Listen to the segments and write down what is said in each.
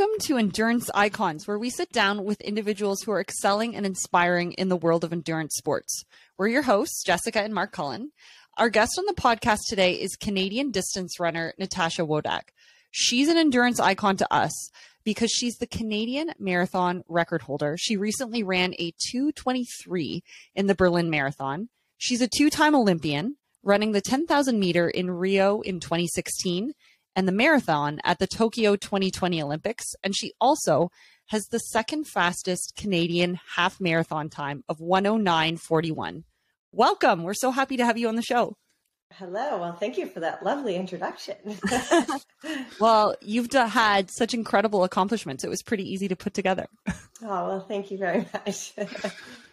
Welcome to Endurance Icons, where we sit down with individuals who are excelling and inspiring in the world of endurance sports. We're your hosts, Jessica and Mark Cullen. Our guest on the podcast today is Canadian distance runner Natasha Wodak. She's an endurance icon to us because she's the Canadian marathon record holder. She recently ran a 223 in the Berlin Marathon. She's a two time Olympian, running the 10,000 meter in Rio in 2016 and the marathon at the Tokyo 2020 Olympics. And she also has the second fastest Canadian half marathon time of 109.41. Welcome. We're so happy to have you on the show. Hello. Well, thank you for that lovely introduction. well, you've had such incredible accomplishments. It was pretty easy to put together. Oh, well, thank you very much.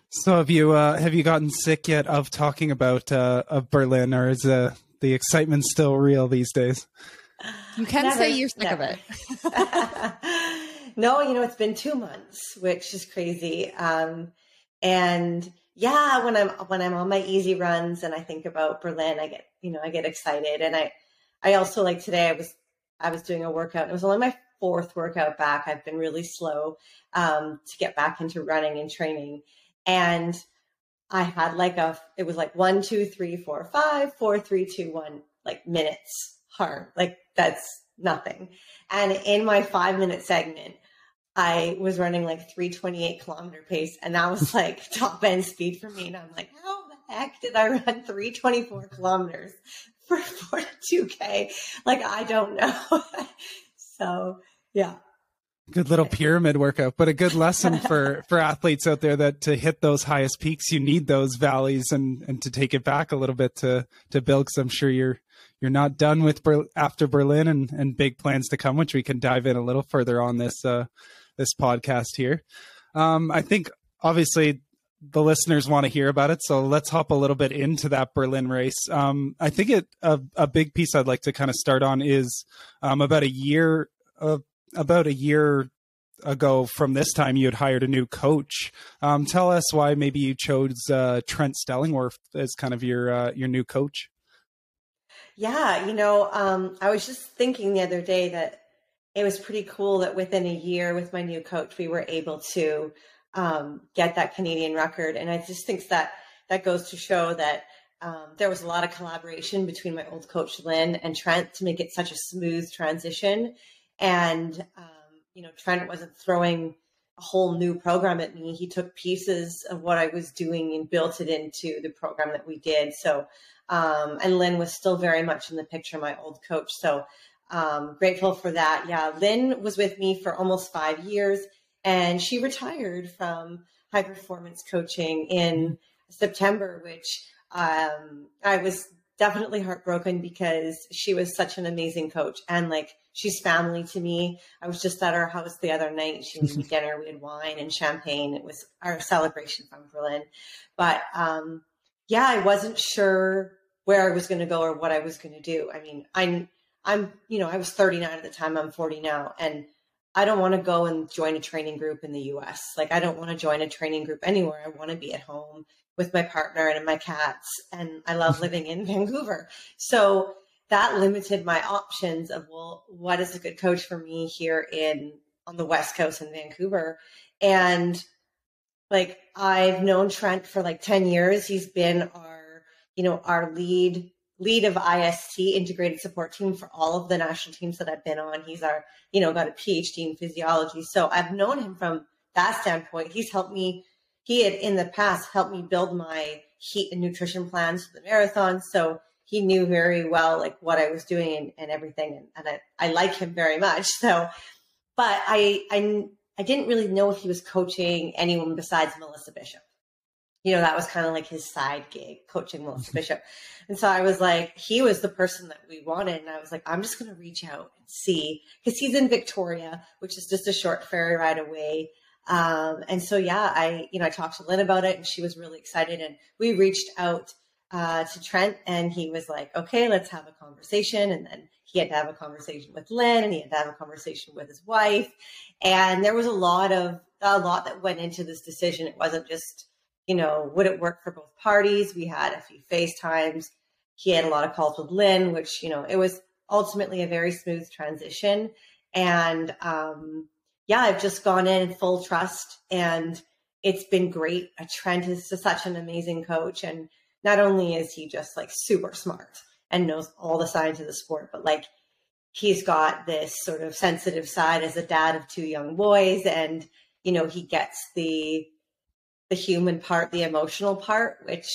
so, have you uh, have you gotten sick yet of talking about uh, of Berlin, or is uh, the excitement still real these days? You can never, say you're sick never. of it. no, you know, it's been two months, which is crazy. Um, and yeah, when I'm when I'm on my easy runs and I think about Berlin, I get you know I get excited, and I I also like today I was I was doing a workout. It was only my fourth workout back. I've been really slow um, to get back into running and training, and I had like a it was like one two three four five four three two one like minutes hard. Like that's nothing. And in my five minute segment, I was running like 328 kilometer pace, and that was like top end speed for me. And I'm like, how the heck did I run 324 kilometers for 42K? Like, I don't know. so, yeah. Good little pyramid workout, but a good lesson for for athletes out there that to hit those highest peaks, you need those valleys and and to take it back a little bit to to build. Because I'm sure you're you're not done with Ber- after Berlin and, and big plans to come, which we can dive in a little further on this uh, this podcast here. Um, I think obviously the listeners want to hear about it, so let's hop a little bit into that Berlin race. Um, I think it a, a, big piece I'd like to kind of start on is um, about a year uh, about a year ago from this time you had hired a new coach. Um, tell us why maybe you chose uh, Trent Stellingwerff as kind of your uh, your new coach. Yeah, you know, um, I was just thinking the other day that it was pretty cool that within a year with my new coach, we were able to um, get that Canadian record. And I just think that that goes to show that um, there was a lot of collaboration between my old coach Lynn and Trent to make it such a smooth transition. And um, you know, Trent wasn't throwing a whole new program at me. He took pieces of what I was doing and built it into the program that we did. So um, and Lynn was still very much in the picture, my old coach. So um, grateful for that. Yeah, Lynn was with me for almost five years, and she retired from high performance coaching in September, which um, I was definitely heartbroken because she was such an amazing coach and like she's family to me. I was just at her house the other night. She made me dinner. We had wine and champagne. It was our celebration from Berlin. But um, yeah, I wasn't sure where I was going to go or what I was going to do. I mean, I'm, I'm, you know, I was 39 at the time. I'm 40 now, and I don't want to go and join a training group in the U.S. Like, I don't want to join a training group anywhere. I want to be at home with my partner and my cats, and I love living in Vancouver. So that limited my options of well, what is a good coach for me here in on the West Coast in Vancouver, and like I've known Trent for like 10 years. He's been our you know, our lead lead of IST integrated support team for all of the national teams that I've been on. He's our, you know, got a PhD in physiology. So I've known him from that standpoint. He's helped me, he had in the past helped me build my heat and nutrition plans for the marathon. So he knew very well like what I was doing and, and everything. And, and I, I like him very much. So, but I, I, I didn't really know if he was coaching anyone besides Melissa Bishop you know, that was kind of like his side gig, coaching Melissa mm-hmm. Bishop. And so I was like, he was the person that we wanted. And I was like, I'm just going to reach out and see, because he's in Victoria, which is just a short ferry ride away. Um, and so, yeah, I, you know, I talked to Lynn about it and she was really excited. And we reached out uh, to Trent and he was like, okay, let's have a conversation. And then he had to have a conversation with Lynn and he had to have a conversation with his wife. And there was a lot of, a lot that went into this decision. It wasn't just, you know, would it work for both parties? We had a few FaceTimes. He had a lot of calls with Lynn, which, you know, it was ultimately a very smooth transition. And um, yeah, I've just gone in full trust and it's been great. Trent is such an amazing coach. And not only is he just like super smart and knows all the science of the sport, but like he's got this sort of sensitive side as a dad of two young boys. And, you know, he gets the, the human part, the emotional part, which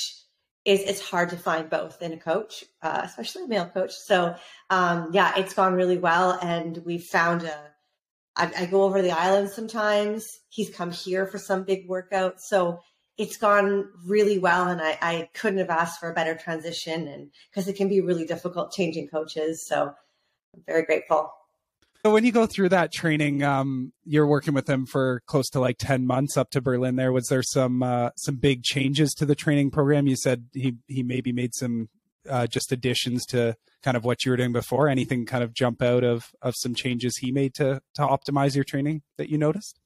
is it's hard to find both in a coach, uh, especially a male coach. So um, yeah, it's gone really well, and we've found a. I, I go over the island sometimes. He's come here for some big workout, so it's gone really well, and I, I couldn't have asked for a better transition, and because it can be really difficult changing coaches. So I'm very grateful. So when you go through that training, um, you're working with him for close to like ten months up to Berlin. There was there some uh, some big changes to the training program. You said he he maybe made some uh, just additions to kind of what you were doing before. Anything kind of jump out of of some changes he made to to optimize your training that you noticed?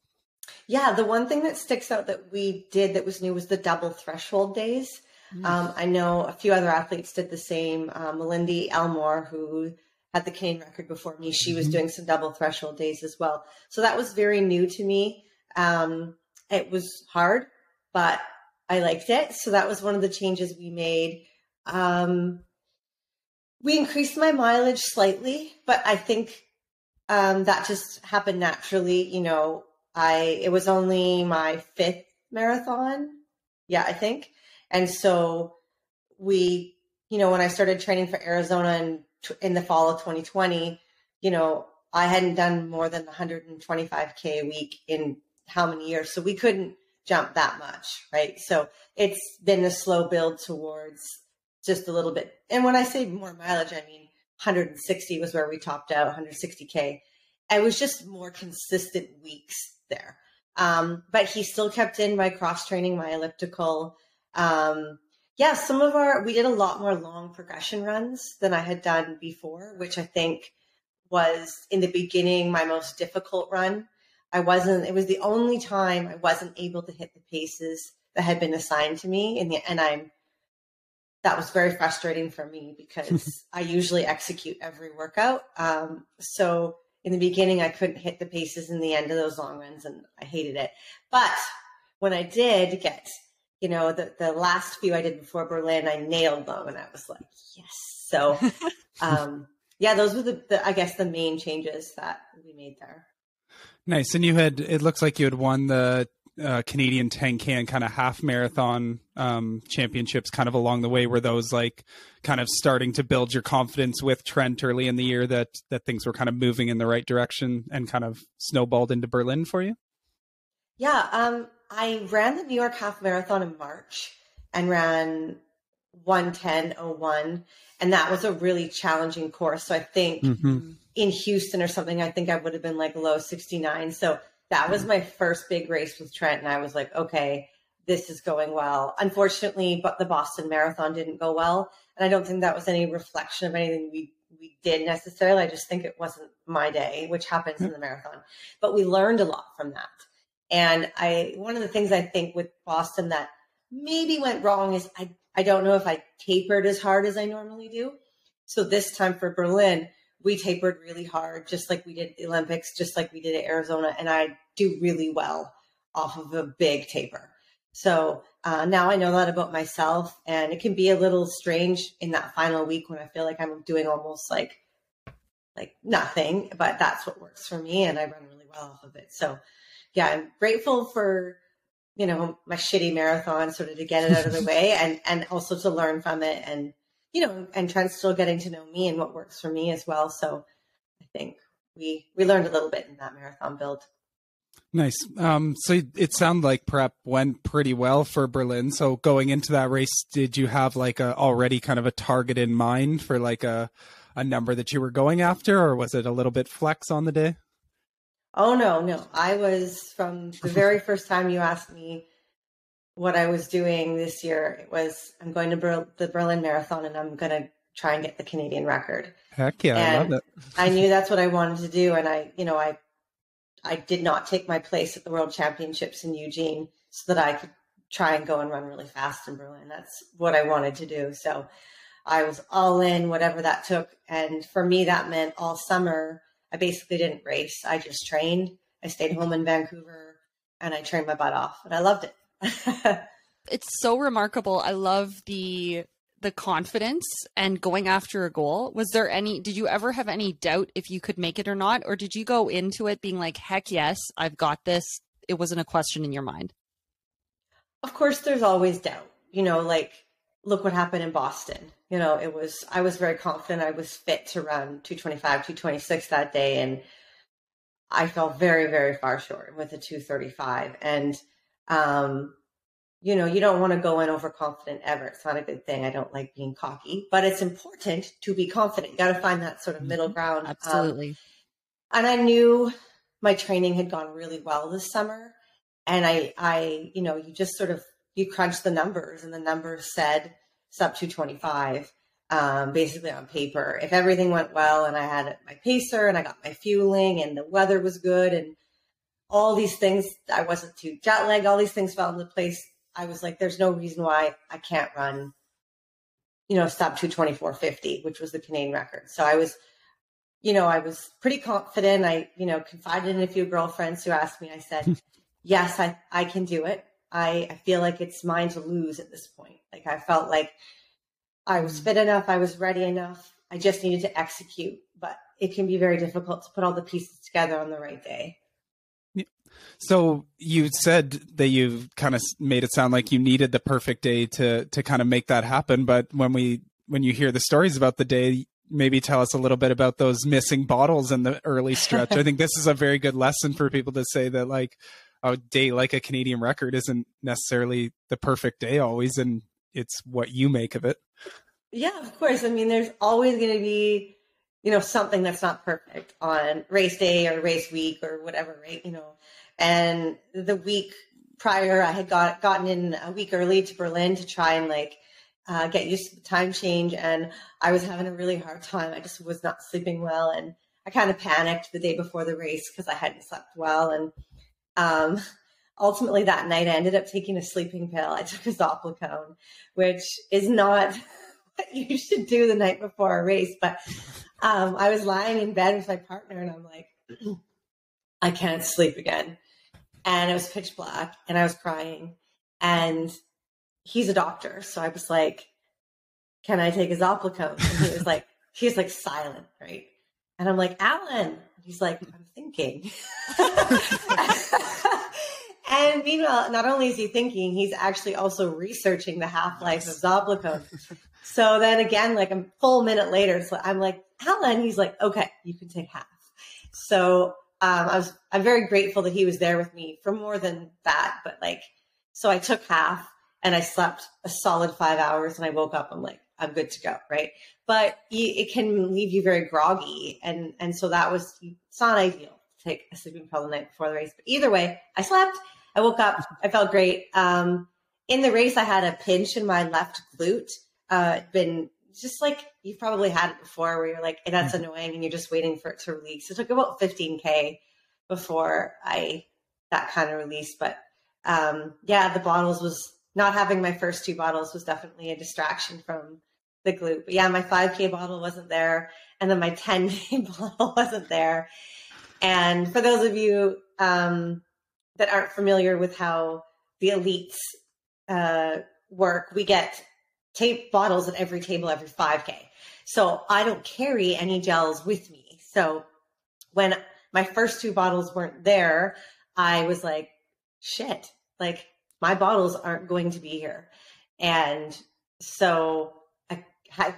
Yeah, the one thing that sticks out that we did that was new was the double threshold days. Mm-hmm. Um, I know a few other athletes did the same. Malindi Elmore, who had the Canadian record before me. She mm-hmm. was doing some double threshold days as well. So that was very new to me. Um, it was hard, but I liked it. So that was one of the changes we made. Um, we increased my mileage slightly, but I think um, that just happened naturally. You know, I it was only my fifth marathon, yeah, I think, and so we, you know, when I started training for Arizona and in the fall of 2020, you know, I hadn't done more than 125K a week in how many years. So we couldn't jump that much, right? So it's been a slow build towards just a little bit. And when I say more mileage, I mean 160 was where we topped out, 160k. It was just more consistent weeks there. Um, but he still kept in my cross training, my elliptical. Um, yeah, some of our, we did a lot more long progression runs than I had done before, which I think was in the beginning my most difficult run. I wasn't, it was the only time I wasn't able to hit the paces that had been assigned to me. And, the, and I'm, that was very frustrating for me because I usually execute every workout. Um, so in the beginning, I couldn't hit the paces in the end of those long runs and I hated it. But when I did get you know, the, the last few I did before Berlin, I nailed them and I was like, yes. So, um, yeah, those were the, the, I guess, the main changes that we made there. Nice. And you had, it looks like you had won the uh, Canadian 10K kind of half marathon um, championships kind of along the way. Were those like kind of starting to build your confidence with Trent early in the year that, that things were kind of moving in the right direction and kind of snowballed into Berlin for you? Yeah. Um, I ran the New York Half Marathon in March and ran 110.01. And that was a really challenging course. So I think mm-hmm. in Houston or something, I think I would have been like low 69. So that was mm-hmm. my first big race with Trent. And I was like, okay, this is going well. Unfortunately, but the Boston Marathon didn't go well. And I don't think that was any reflection of anything we we did necessarily. I just think it wasn't my day, which happens in mm-hmm. the marathon. But we learned a lot from that. And I, one of the things I think with Boston that maybe went wrong is I, I don't know if I tapered as hard as I normally do. So this time for Berlin, we tapered really hard, just like we did the Olympics, just like we did at Arizona. And I do really well off of a big taper. So uh, now I know that about myself, and it can be a little strange in that final week when I feel like I'm doing almost like like nothing, but that's what works for me, and I run really well off of it. So yeah, I'm grateful for you know my shitty marathon, sort of to get it out of the way, and and also to learn from it, and you know, and Trent's still getting to know me and what works for me as well. So I think we we learned a little bit in that marathon build. Nice. Um, so it sounded like prep went pretty well for Berlin. So going into that race, did you have like a already kind of a target in mind for like a a number that you were going after, or was it a little bit flex on the day? Oh no, no. I was from the very first time you asked me what I was doing this year. Was I'm going to Ber- the Berlin Marathon and I'm going to try and get the Canadian record. Heck yeah, and I love it. I knew that's what I wanted to do, and I, you know, I, I did not take my place at the World Championships in Eugene so that I could try and go and run really fast in Berlin. That's what I wanted to do. So I was all in, whatever that took, and for me, that meant all summer I basically didn't race. I just trained. I stayed home in Vancouver and I trained my butt off and I loved it. it's so remarkable. I love the the confidence and going after a goal. Was there any did you ever have any doubt if you could make it or not or did you go into it being like heck yes, I've got this. It wasn't a question in your mind. Of course there's always doubt. You know, like look what happened in Boston. You know, it was I was very confident I was fit to run 225, 226 that day and I fell very very far short with a 235 and um you know, you don't want to go in overconfident ever. It's not a good thing. I don't like being cocky, but it's important to be confident. You got to find that sort of middle mm-hmm. ground. Um, Absolutely. Um, and I knew my training had gone really well this summer. And I, I, you know, you just sort of, you crunch the numbers and the numbers said sub 225, um, basically on paper. If everything went well and I had my pacer and I got my fueling and the weather was good and all these things, I wasn't too jet lagged, all these things fell into place I was like, there's no reason why I can't run, you know, stop 224.50, which was the Canadian record. So I was, you know, I was pretty confident. I, you know, confided in a few girlfriends who asked me, I said, yes, I, I can do it. I, I feel like it's mine to lose at this point. Like I felt like I was fit enough. I was ready enough. I just needed to execute, but it can be very difficult to put all the pieces together on the right day. So you said that you kind of made it sound like you needed the perfect day to to kind of make that happen. But when we when you hear the stories about the day, maybe tell us a little bit about those missing bottles in the early stretch. I think this is a very good lesson for people to say that like a day like a Canadian record isn't necessarily the perfect day always, and it's what you make of it. Yeah, of course. I mean, there's always going to be you know something that's not perfect on race day or race week or whatever, right? You know and the week prior, I had got gotten in a week early to Berlin to try and like uh, get used to the time change. And I was having a really hard time. I just was not sleeping well. And I kind of panicked the day before the race because I hadn't slept well. And um, ultimately that night, I ended up taking a sleeping pill. I took a Zopiclone, which is not what you should do the night before a race. But um, I was lying in bed with my partner and I'm like, I can't sleep again and it was pitch black and I was crying. And he's a doctor. So I was like, Can I take his Zopiclone? And he was like, he was like silent, right? And I'm like, Alan. He's like, I'm thinking. and meanwhile, not only is he thinking, he's actually also researching the half life of Zopiclone. So then again, like a full minute later, so I'm like, Alan, he's like, okay, you can take half. So um, I was I'm very grateful that he was there with me for more than that. But like, so I took half and I slept a solid five hours, and I woke up. I'm like, I'm good to go, right? But it can leave you very groggy, and and so that was it's not ideal to take a sleeping pill the night before the race. But either way, I slept. I woke up. I felt great. Um, in the race, I had a pinch in my left glute. Uh, been just like you've probably had it before where you're like, that's mm-hmm. annoying and you're just waiting for it to release. It took about 15K before I that kind of release. But um, yeah, the bottles was not having my first two bottles was definitely a distraction from the glute. But yeah, my 5K bottle wasn't there. And then my 10K bottle wasn't there. And for those of you um, that aren't familiar with how the elites uh, work, we get tape bottles at every table every 5K. So I don't carry any gels with me. So when my first two bottles weren't there, I was like, shit, like my bottles aren't going to be here. And so I,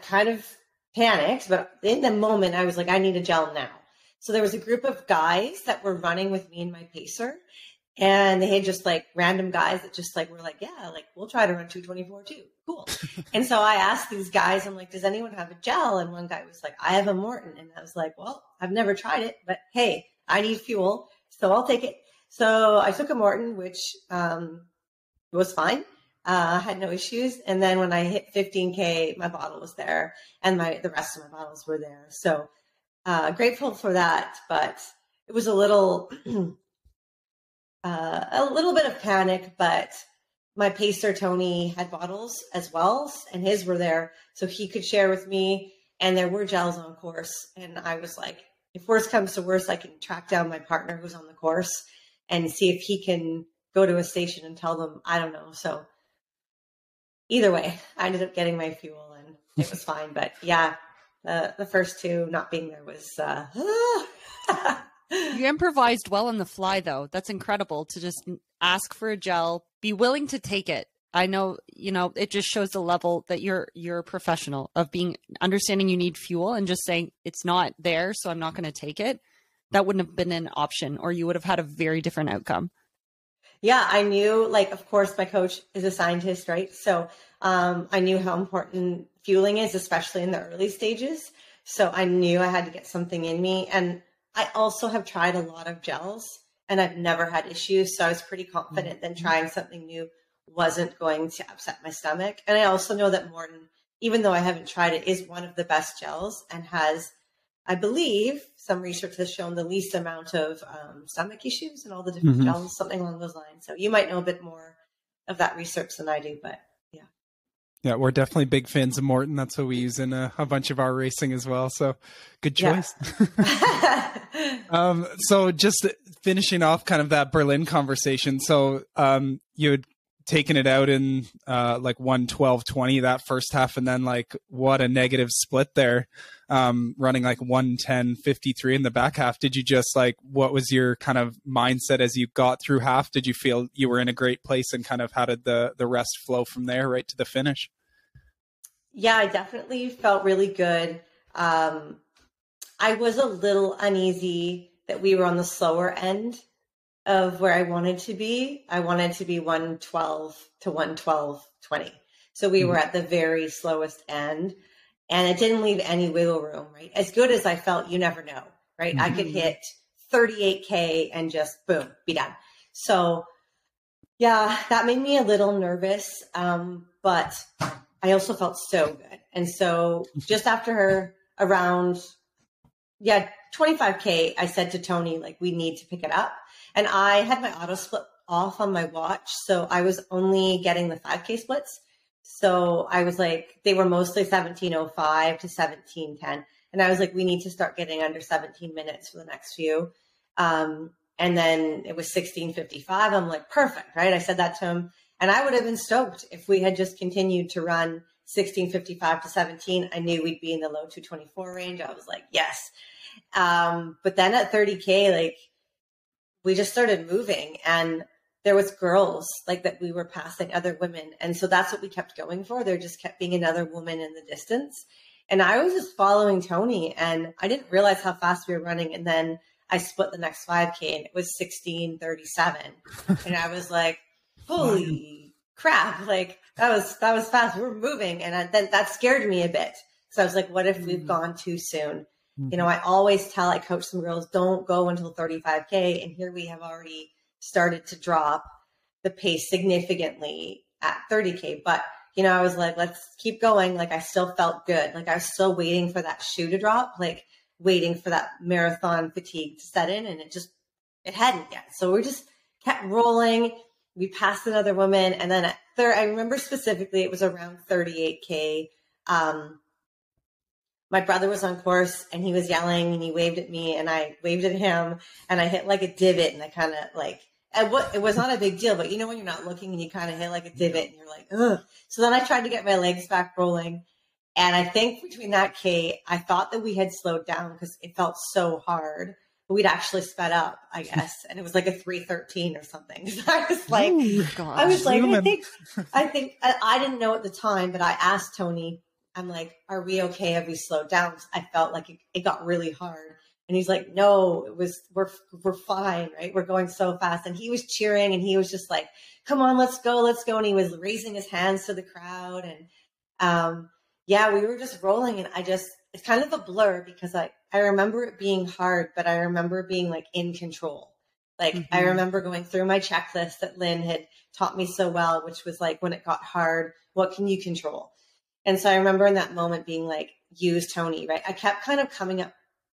kind of panicked, but in the moment I was like, I need a gel now. So there was a group of guys that were running with me and my pacer and they had just like random guys that just like were like, yeah, like we'll try to run 224 too. Cool. and so I asked these guys, I'm like, does anyone have a gel? And one guy was like, I have a Maurten. And I was like, well, I've never tried it, but hey, I need fuel. So I'll take it. So I took a Maurten, which um, was fine. Uh, I had no issues. And then when I hit 15K, my bottle was there and my the rest of my bottles were there. So uh, grateful for that. But it was a little uh, a little bit of panic, but my pacer Tony had bottles as well, and his were there, so he could share with me. And there were gels on course, and I was like, if worst comes to worst, I can track down my partner who's on the course and see if he can go to a station and tell them, I don't know. So either way, I ended up getting my fuel and it was fine. But yeah, the, the first two not being there was, uh, you improvised well on the fly though. That's incredible to just ask for a gel, be willing to take it. I know, you know, it just shows the level that you're you're a professional of being understanding you need fuel and just saying it's not there, so I'm not going to take it. That wouldn't have been an option or you would have had a very different outcome. Yeah, I knew like of course my coach is a scientist, right? So um, I knew how important fueling is, especially in the early stages. So I knew I had to get something in me. And I also have tried a lot of gels and I've never had issues. So I was pretty confident mm-hmm. that trying something new wasn't going to upset my stomach. And I also know that Maurten, even though I haven't tried it, is one of the best gels and has, I believe, some research has shown the least amount of um, stomach issues and all the different mm-hmm. gels, something along those lines. So you might know a bit more of that research than I do, but yeah. We're definitely big fans of Maurten. That's what we use in a, a bunch of our racing as well. So good choice. Yeah. um, so just finishing off kind of that Berlin conversation. So um, you had taken it out in uh, like 112 20 that first half and then like what a negative split there um, running like 110 53 in the back half did you just like what was your kind of mindset as you got through half did you feel you were in a great place and kind of how did the the rest flow from there right to the finish yeah i definitely felt really good um, i was a little uneasy that we were on the slower end of where I wanted to be. I wanted to be 112 to 112 20. So we mm-hmm. were at the very slowest end and it didn't leave any wiggle room, right? As good as I felt, you never know, right? Mm-hmm. I could mm-hmm. hit 38K and just boom, be done. So yeah, that made me a little nervous. Um, but I also felt so good. And so just after her, around, yeah, 25K, I said to Tony, like, we need to pick it up. And I had my auto split off on my watch. So I was only getting the 5K splits. So I was like, they were mostly 1705 to 1710. And I was like, we need to start getting under 17 minutes for the next few. Um, and then it was 1655. I'm like, perfect, right? I said that to him. And I would have been stoked if we had just continued to run 1655 to 17. I knew we'd be in the low 224 range. I was like, yes. Um, but then at 30K, like we just started moving and there was girls like that we were passing other women and so that's what we kept going for there just kept being another woman in the distance and i was just following tony and i didn't realize how fast we were running and then i split the next 5k and it was 1637 and i was like holy crap like that was that was fast We're moving and I, then that scared me a bit so i was like what if we've mm-hmm. gone too soon Mm-hmm. You know, I always tell, I coach some girls, don't go until 35K. And here we have already started to drop the pace significantly at 30K. But, you know, I was like, let's keep going. Like, I still felt good. Like, I was still waiting for that shoe to drop, like, waiting for that marathon fatigue to set in. And it just, it hadn't yet. So we just kept rolling. We passed another woman. And then at third, I remember specifically it was around 38K. Um, my brother was on course and he was yelling and he waved at me and I waved at him and I hit like a divot and I kind of like what, it was not a big deal, but you know when you're not looking and you kind of hit like a divot and you're like, ugh. So then I tried to get my legs back rolling, and I think between that K, I thought that we had slowed down because it felt so hard. We'd actually sped up, I guess, and it was like a three thirteen or something. So I was like, Ooh, I was like, I think, I think I, I didn't know at the time, but I asked Tony I'm like, are we okay? Have we slowed down? I felt like it, it got really hard. And he's like, no, it was, we're, we're fine, right? We're going so fast. And he was cheering and he was just like, come on, let's go, let's go. And he was raising his hands to the crowd. And, um, yeah, we were just rolling and I just, it's kind of a blur because I, I remember it being hard, but I remember being like in control. Like mm-hmm. I remember going through my checklist that Lynn had taught me so well, which was like when it got hard, what can you control? And so I remember in that moment being like, use Tony, right? I kept kind of coming up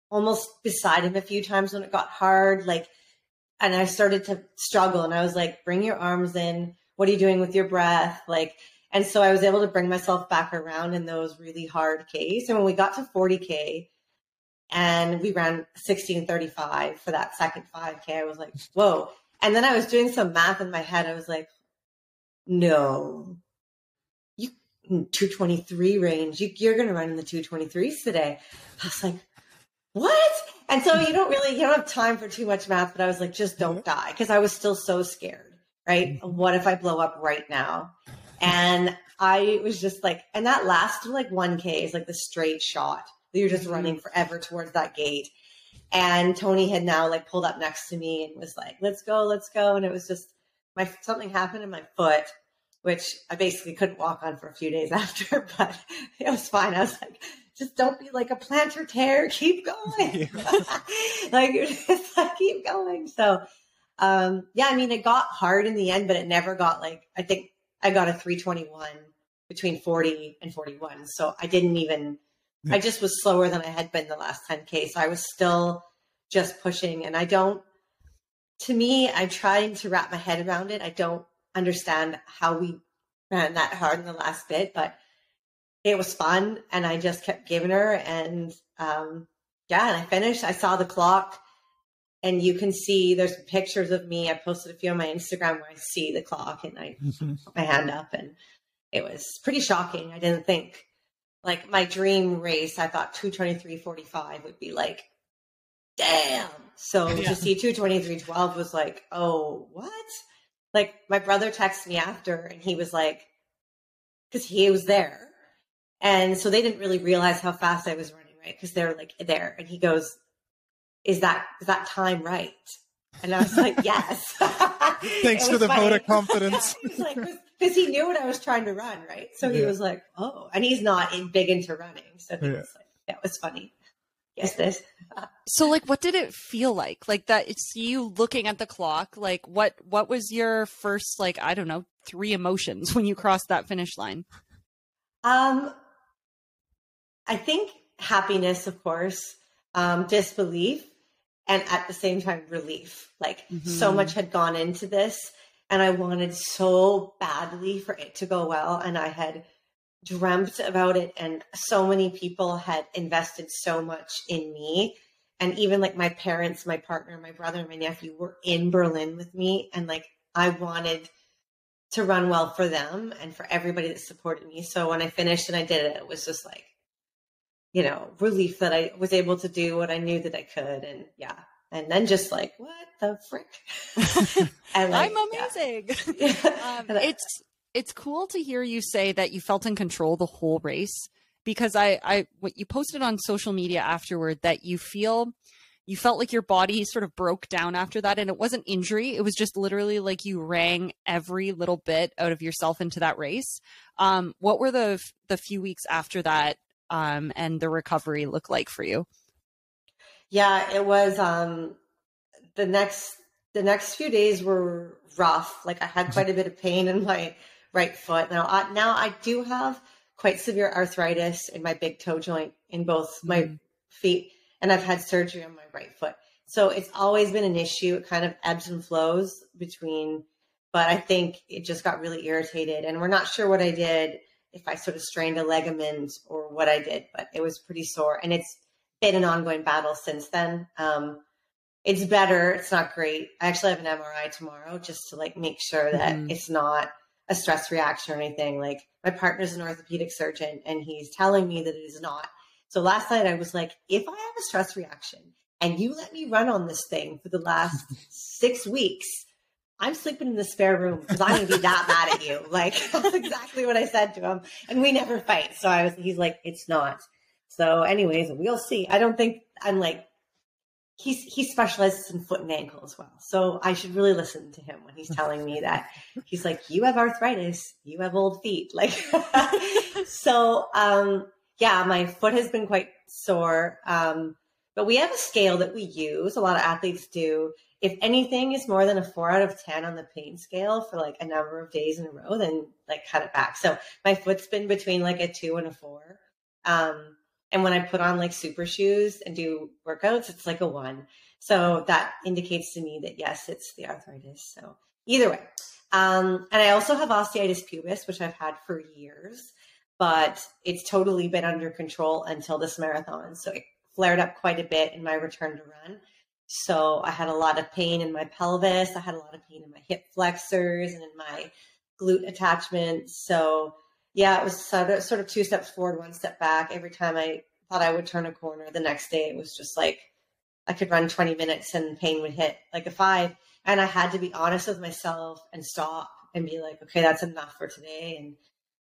almost beside him a few times when it got hard, like, and I started to struggle and I was like, bring your arms in. What are you doing with your breath? Like, and so I was able to bring myself back around in those really hard Ks. And when we got to 40K, and we ran 1635 for that second 5K. I was like, whoa. And then I was doing some math in my head. I was like, no, you 223 range. You, you're going to run in the 223s today. I was like, what? And so you don't really, you don't have time for too much math, but I was like, just don't die. Cause I was still so scared, right? Mm-hmm. What if I blow up right now? And I was just like, and that last like 1K is like the straight shot. You're just Mm-hmm. running forever towards that gate. And Tony had now like pulled up next to me and was like, let's go, let's go. And it was just my something happened in my foot, which I basically couldn't walk on for a few days after, but it was fine. I was like, just don't be like a plantar tear, keep going. like just like keep going. So um yeah, I mean it got hard in the end, but it never got like I think I got a 321 between 40 and 41. So I didn't even I just was slower than I had been the last 10K. So I was still just pushing. And I don't, to me, I'm trying to wrap my head around it. I don't understand how we ran that hard in the last bit, but it was fun. And I just kept giving her. And um, yeah, and I finished. I saw the clock. And you can see there's pictures of me. I posted a few on my Instagram where I see the clock and I put my hand up. And it was pretty shocking. I didn't think like my dream race, I thought 223.45 would be like, damn. So Yeah. to see 223.12 was like, oh, what? Like my brother texted me after and he was like, because he was there. And so they didn't really realize how fast I was running, right? Because they're like there. And he goes, Is that is that time right? And I was like, Yes. Thanks for the vote of confidence. Was like, because he knew what I was trying to run, right? So he Yeah. was like, "Oh," and he's not in, big into running, so he Yeah. was like, "That was funny." Yes, this. So like what did it feel like? Like that it's you looking at the clock, like what what was your first like I don't know, three emotions when you crossed that finish line? Um, I think happiness, of course, um, disbelief, and at the same time relief. Like so Mhm. much had gone into this, and I wanted so badly for it to go well, and I had dreamt about it, and so many people had invested so much in me. And even like my parents, my partner, my brother, my nephew were in Berlin with me. And like I wanted to run well for them and for everybody that supported me. So when I finished and I did it, it was just like, you know, relief that I was able to do what I knew that I could. And yeah. And then just like, what the frick? and like, I'm amazing. Yeah. um, it's it's cool to hear you say that you felt in control the whole race because I I what you posted on social media afterward that you feel you felt like your body sort of broke down after that and it wasn't injury it was just literally like you rang every little bit out of yourself into that race um what were the the few weeks after that um and the recovery look like for you Yeah, it was um the next the next few days were rough. Like I had quite a bit of pain in my right foot. Now I, now I do have quite severe arthritis in my big toe joint in both my Mhm. feet and I've had surgery on my right foot. So it's always been an issue. It kind of ebbs and flows between but I think it just got really irritated and we're not sure what I did if I sort of strained a ligament or what I did, but it was pretty sore and it's been an ongoing battle since then. Um, it's better. It's not great. I actually have an MRI tomorrow just to like make sure that Mhm. it's not a stress reaction or anything. Like my partner's an orthopedic surgeon and he's telling me that it is not. So last night I was like, if I have a stress reaction and you let me run on this thing for the last six weeks, I'm sleeping in the spare room because I'm gonna be that mad at you. Like that's exactly what I said to him. And we never fight. So I was he's like, it's not. So anyways, we'll see. I don't think I'm like he's he specializes in foot and ankle as well. So I should really listen to him when he's telling me that he's like, You have arthritis, you have old feet. Like so um yeah, my foot has been quite sore. Um but we have a scale that we use, a lot of athletes do. If anything is more than a four out of ten on the pain scale for like a number of days in a row, then like cut it back. So my foot's been between like a two and a four. Um and when I put on like super shoes and do workouts, it's like a one. So that indicates to me that yes, it's the arthritis. So either way. Um, and I also have osteitis pubis, which I've had for years, but it's totally been under control until this marathon. So it flared up quite a bit in my return to run. So I had a lot of pain in my pelvis. I had a lot of pain in my hip flexors and in my glute attachments. So yeah, it was sort of, sort of two steps forward, one step back. Every time I thought I would turn a corner, the next day it was just like I could run 20 minutes and pain would hit like a five. And I had to be honest with myself and stop and be like, okay, that's enough for today. And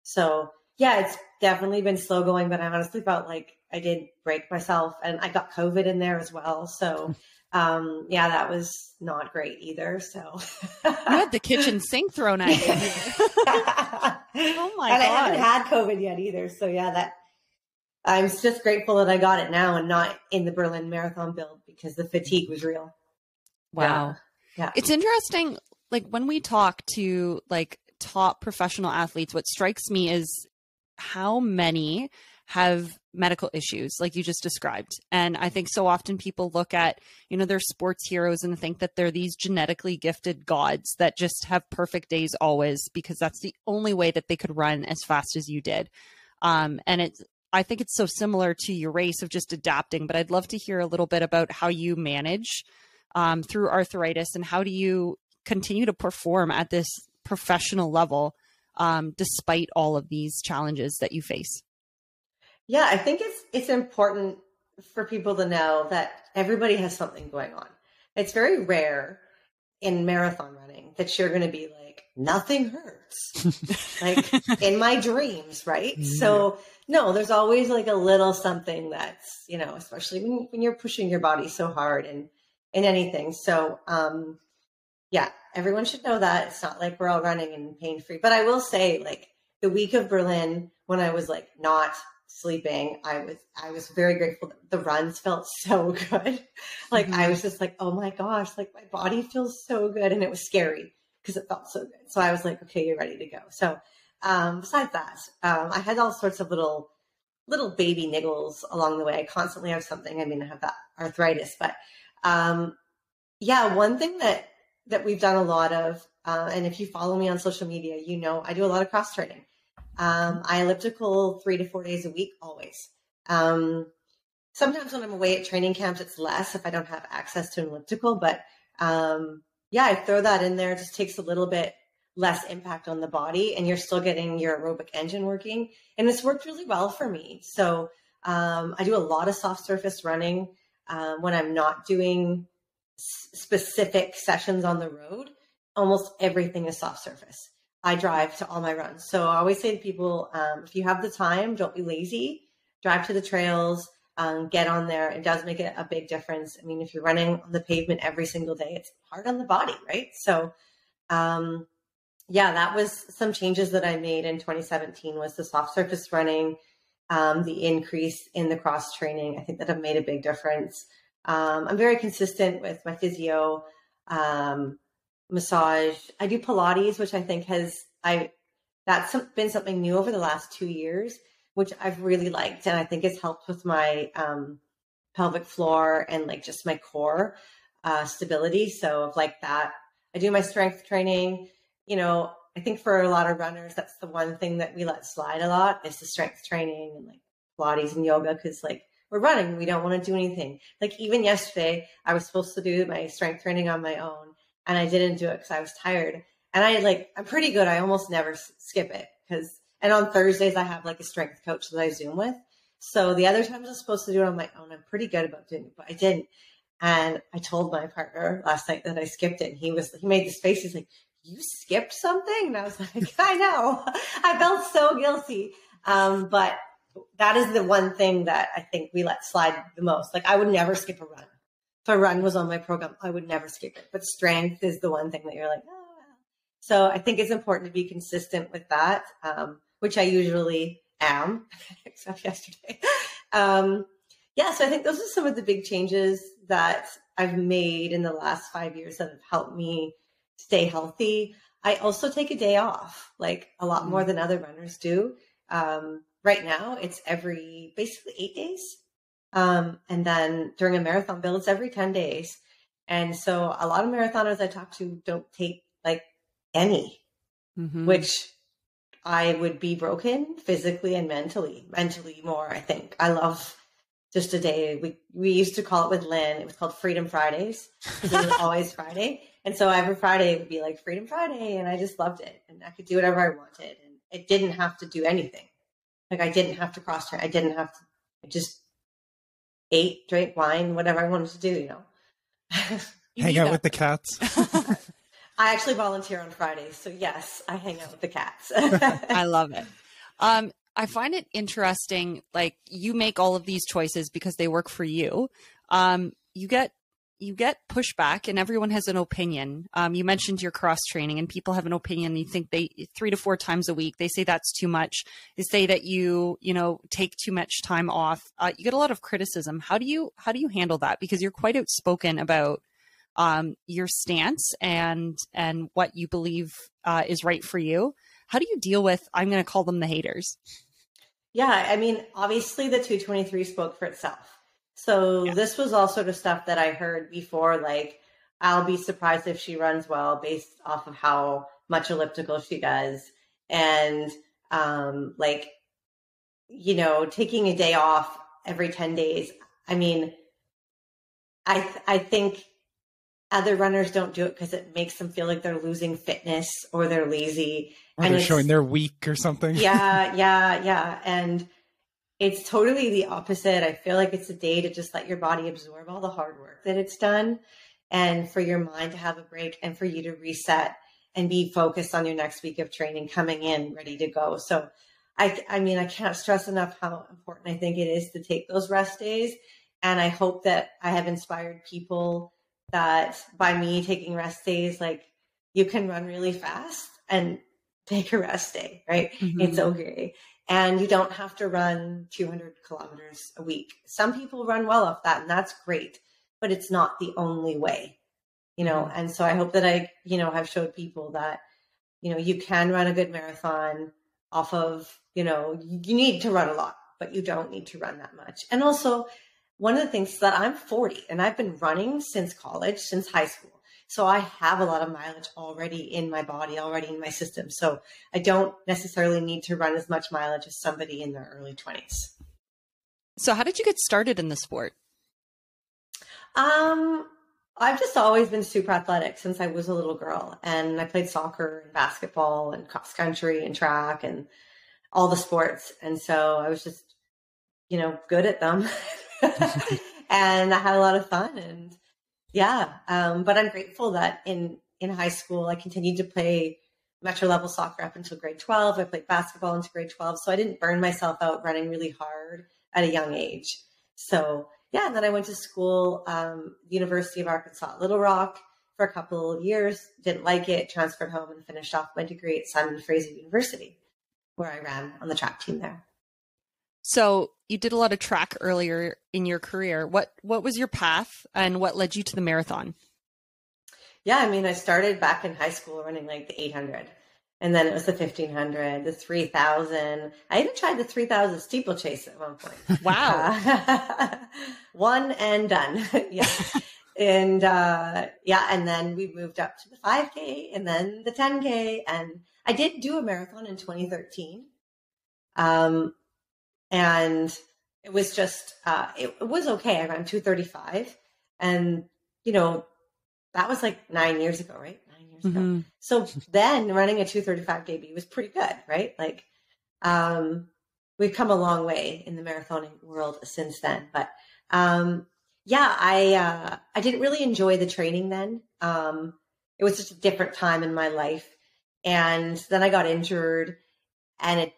so, yeah, it's definitely been slow going, but I honestly felt like I did break myself and I got COVID in there as well. So, um, yeah, that was not great either. So you had the kitchen sink thrown at you. oh my god! And I haven't had COVID yet either. So yeah, that I'm just grateful that I got it now and not in the Berlin Marathon build because the fatigue was real. Wow. Yeah. yeah. It's interesting. Like when we talk to like top professional athletes, what strikes me is how many have medical issues like you just described. And i think so often people look at you know their sports heroes and think that they're these genetically gifted gods that just have perfect days always because that's the only way that they could run as fast as you did. Um, and it's i think it's so similar to your race of just adapting but i'd love to hear a little bit about how you manage um, through arthritis and how do you continue to perform at this professional level um, despite all of these challenges that you face yeah, I think it's it's important for people to know that everybody has something going on. It's very rare in marathon running that you're going to be like nothing hurts. Like in my dreams right? Yeah. so no there's always like a little something that's you know especially when, when you're pushing your body so hard and in anything. So um yeah everyone should know that. It's not like we're all running and pain free but i will say like the week of berlin when i was like not sleeping, I was I was very grateful. The runs felt so good. like mm-hmm. I was just like, oh my gosh, like my body feels so good, and it was scary because it felt so good. So I was like, okay, you're ready to go. So um, besides that, um, I had all sorts of little little baby niggles along the way. I constantly have something. I mean, I have that arthritis, but um, yeah, one thing that that we've done a lot of, uh, and if you follow me on social media, you know I do a lot of cross training. Um, I elliptical three to four days a week, always. Um, sometimes when I'm away at training camps, it's less if I don't have access to an elliptical. But um, yeah, I throw that in there. It just takes a little bit less impact on the body, and you're still getting your aerobic engine working. And it's worked really well for me. So um, I do a lot of soft surface running um, when I'm not doing s- specific sessions on the road. Almost everything is soft surface. I drive to all my runs. So I always say to people, um, if you have the time, don't be lazy. Drive to the trails, um, get on there. It does make a, a big difference. I mean, if you're running on the pavement every single day, it's hard on the body, right? So, um, yeah, that was some changes that I made in 2017 was the soft surface running, um, the increase in the cross training. I think that have made a big difference. Um, I'm very consistent with my physio. Um, massage. I do Pilates, which I think has I that's been something new over the last two years, which I've really liked, and I think has helped with my um, pelvic floor and like just my core uh, stability. So like that, I do my strength training. You know, I think for a lot of runners, that's the one thing that we let slide a lot is the strength training and like Pilates and yoga because like we're running, we don't want to do anything. Like even yesterday, I was supposed to do my strength training on my own and I didn't do it because I was tired. And I like, I'm pretty good. I almost never skip it because, and on Thursdays I have like a strength coach that I Zoom with. So the other times I'm supposed to do it on my own, I'm pretty good about doing it, but I didn't. And I told my partner last night that I skipped it. And he was, he made this face. He's like, you skipped something? And I was like, I know. I felt so guilty. Um, but that is the one thing that I think we let slide the most. Like I would never skip a run if a run was on my program, I would never skip it. But strength is the one thing that you're like, oh. So I think it's important to be consistent with that, um, which I usually am, except yesterday. Um, yeah, so I think those are some of the big changes that I've made in the last five years that have helped me stay healthy. I also take a day off, like a lot more mm. than other runners do. Um, right now, it's every basically eight days. Um, and then during a marathon build, it's every 10 days. And so a lot of marathoners I talk to don't take like any, mm-hmm. which I would be broken physically and mentally, mentally more, I think. I love just a day. We we used to call it with Lynn. It was called Freedom Fridays because it was always Friday. And so every Friday it would be like Freedom Friday, and I just loved it. And I could do whatever I wanted, and it didn't have to do anything. Like I didn't have to cross train. I didn't have to. I just ate, drank wine, whatever I wanted to do. You know. hang out with the cats. I actually volunteer on Fridays, so yes, I hang out with the cats. I love it. Um, I find it interesting. Like you make all of these choices because they work for you. Um, you get you get pushback, and everyone has an opinion. Um, you mentioned your cross training, and people have an opinion. You think they three to four times a week. They say that's too much. They say that you you know take too much time off. Uh, you get a lot of criticism. How do you how do you handle that? Because you're quite outspoken about um, your stance and and what you believe uh, is right for you. How do you deal with? I'm going to call them the haters. Yeah, I mean, obviously the 223 spoke for itself. So yeah. this was all sort of stuff that I heard before, like I'll be surprised if she runs well based off of how much elliptical she does, and um, like you know, taking a day off every 10 days. I mean, I th- I think other runners don't do it because it makes them feel like they're losing fitness or they're lazy. Or and they're showing they're weak or something. Yeah, yeah, yeah. And it's totally the opposite. I feel like it's a day to just let your body absorb all the hard work that it's done and for your mind to have a break and for you to reset and be focused on your next week of training coming in ready to go. So I I mean I can't stress enough how important I think it is to take those rest days and I hope that I have inspired people that by me taking rest days, like you can run really fast and take a rest day, right? Mm-hmm. It's okay. And you don't have to run 200 kilometers a week. Some people run well off that, and that's great, but it's not the only way, you know? Mm-hmm. And so I hope that I, you know, have showed people that, you know, you can run a good marathon off of, you know, you need to run a lot, but you don't need to run that much. And also, one of the things that I'm 40 and I've been running since college, since high school. So I have a lot of mileage already in my body, already in my system. So I don't necessarily need to run as much mileage as somebody in their early 20s. So how did you get started in the sport? Um, I've just always been super athletic since I was a little girl. And I played soccer and basketball and cross country and track and all the sports. And so I was just, you know, good at them. and I had a lot of fun and yeah. Um, but I'm grateful that in in high school I continued to play metro level soccer up until grade 12. I played basketball into grade 12, so I didn't burn myself out running really hard at a young age. So yeah, and then I went to school, um, University of Arkansas Little Rock for a couple of years. Didn't like it, transferred home and finished off my degree at Simon Fraser University, where I ran on the track team there. So you did a lot of track earlier in your career. What what was your path and what led you to the marathon? Yeah, I mean, I started back in high school running like the 800. And then it was the 1500, the 3000. I even tried the 3000 steeplechase at one point. Wow. Uh, one and done. yeah. and uh, yeah, and then we moved up to the 5K and then the 10K. And I did do a marathon in 2013. Um, and it was just uh, it, it, was okay. I ran 235, and you know that was like nine years ago, right? Nine years mm-hmm. ago. So then running a 235 KB was pretty good, right? Like um, we've come a long way in the marathoning world since then, but um, yeah, I uh, I didn't really enjoy the training then. Um, it was just a different time in my life, and then I got injured, and it